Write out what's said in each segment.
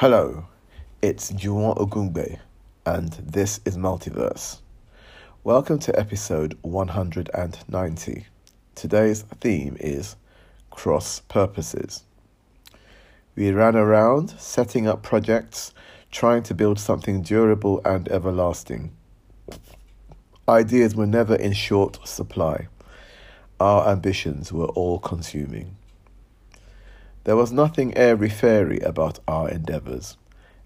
Hello, it's Juwon Ogungbe, and this is Multiverse. Welcome to episode 190. Today's theme is cross purposes. We ran around setting up projects, trying to build something durable and everlasting. Ideas were never in short supply. Our ambitions were all consuming. There was nothing airy fairy about our endeavours.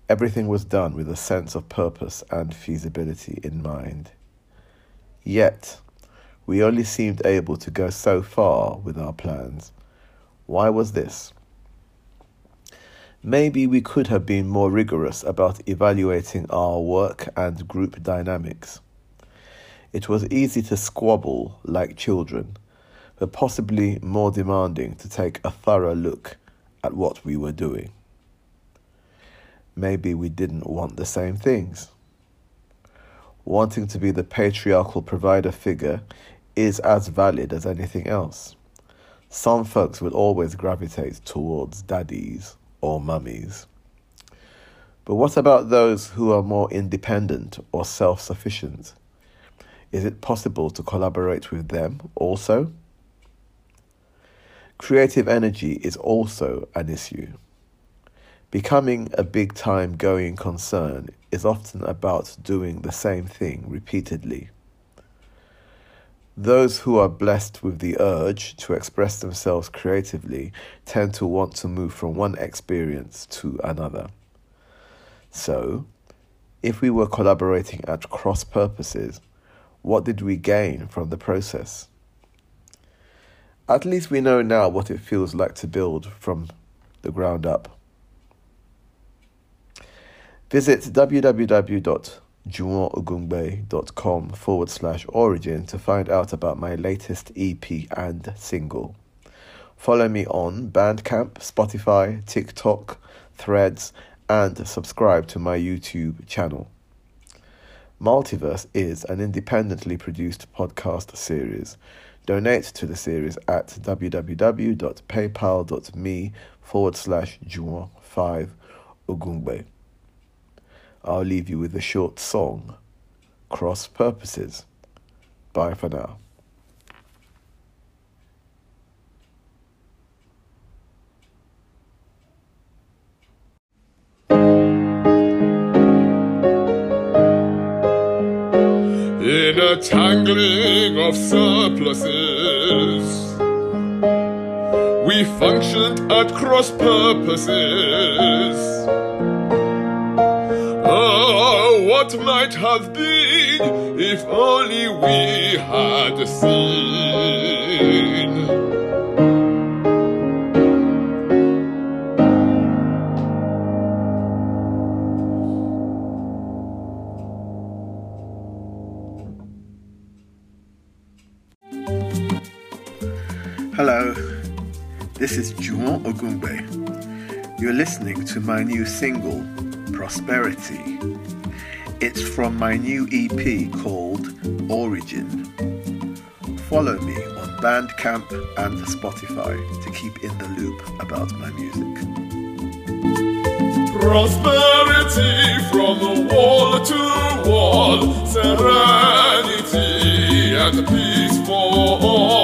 Everything was done with a sense of purpose and feasibility in mind. Yet, we only seemed able to go so far with our plans. Why was this? Maybe we could have been more rigorous about evaluating our work and group dynamics. It was easy to squabble like children, but possibly more demanding to take a thorough look at what we were doing. Maybe we didn't want the same things. Wanting to be the patriarchal provider figure is as valid as anything else. Some folks will always gravitate towards daddies or mummies. But what about those who are more independent or self sufficient? Is it possible to collaborate with them also? Creative energy is also an issue. Becoming a big time going concern is often about doing the same thing repeatedly. Those who are blessed with the urge to express themselves creatively tend to want to move from one experience to another. So, if we were collaborating at cross purposes, what did we gain from the process? At least we know now what it feels like to build from the ground up. Visit www.juwonogungbe.com forward slash origin to find out about my latest EP and single. Follow me on Bandcamp, Spotify, TikTok, Threads, and subscribe to my YouTube channel. Multiverse is an independently produced podcast series Donate to the series at www.paypal.me forward slash Juwon5 Ogungbe. I'll leave you with a short song, Cross Purposes. Bye for now. In a tangling of surpluses. We functioned at cross purposes. Oh, what might have been if only we had seen. Hello, this is Juwon Ogungbe. You're listening to my new single, Prosperity. It's from my new EP called Origin. Follow me on Bandcamp and Spotify to keep in the loop about my music. Prosperity from the wall to wall, serenity and peace for all.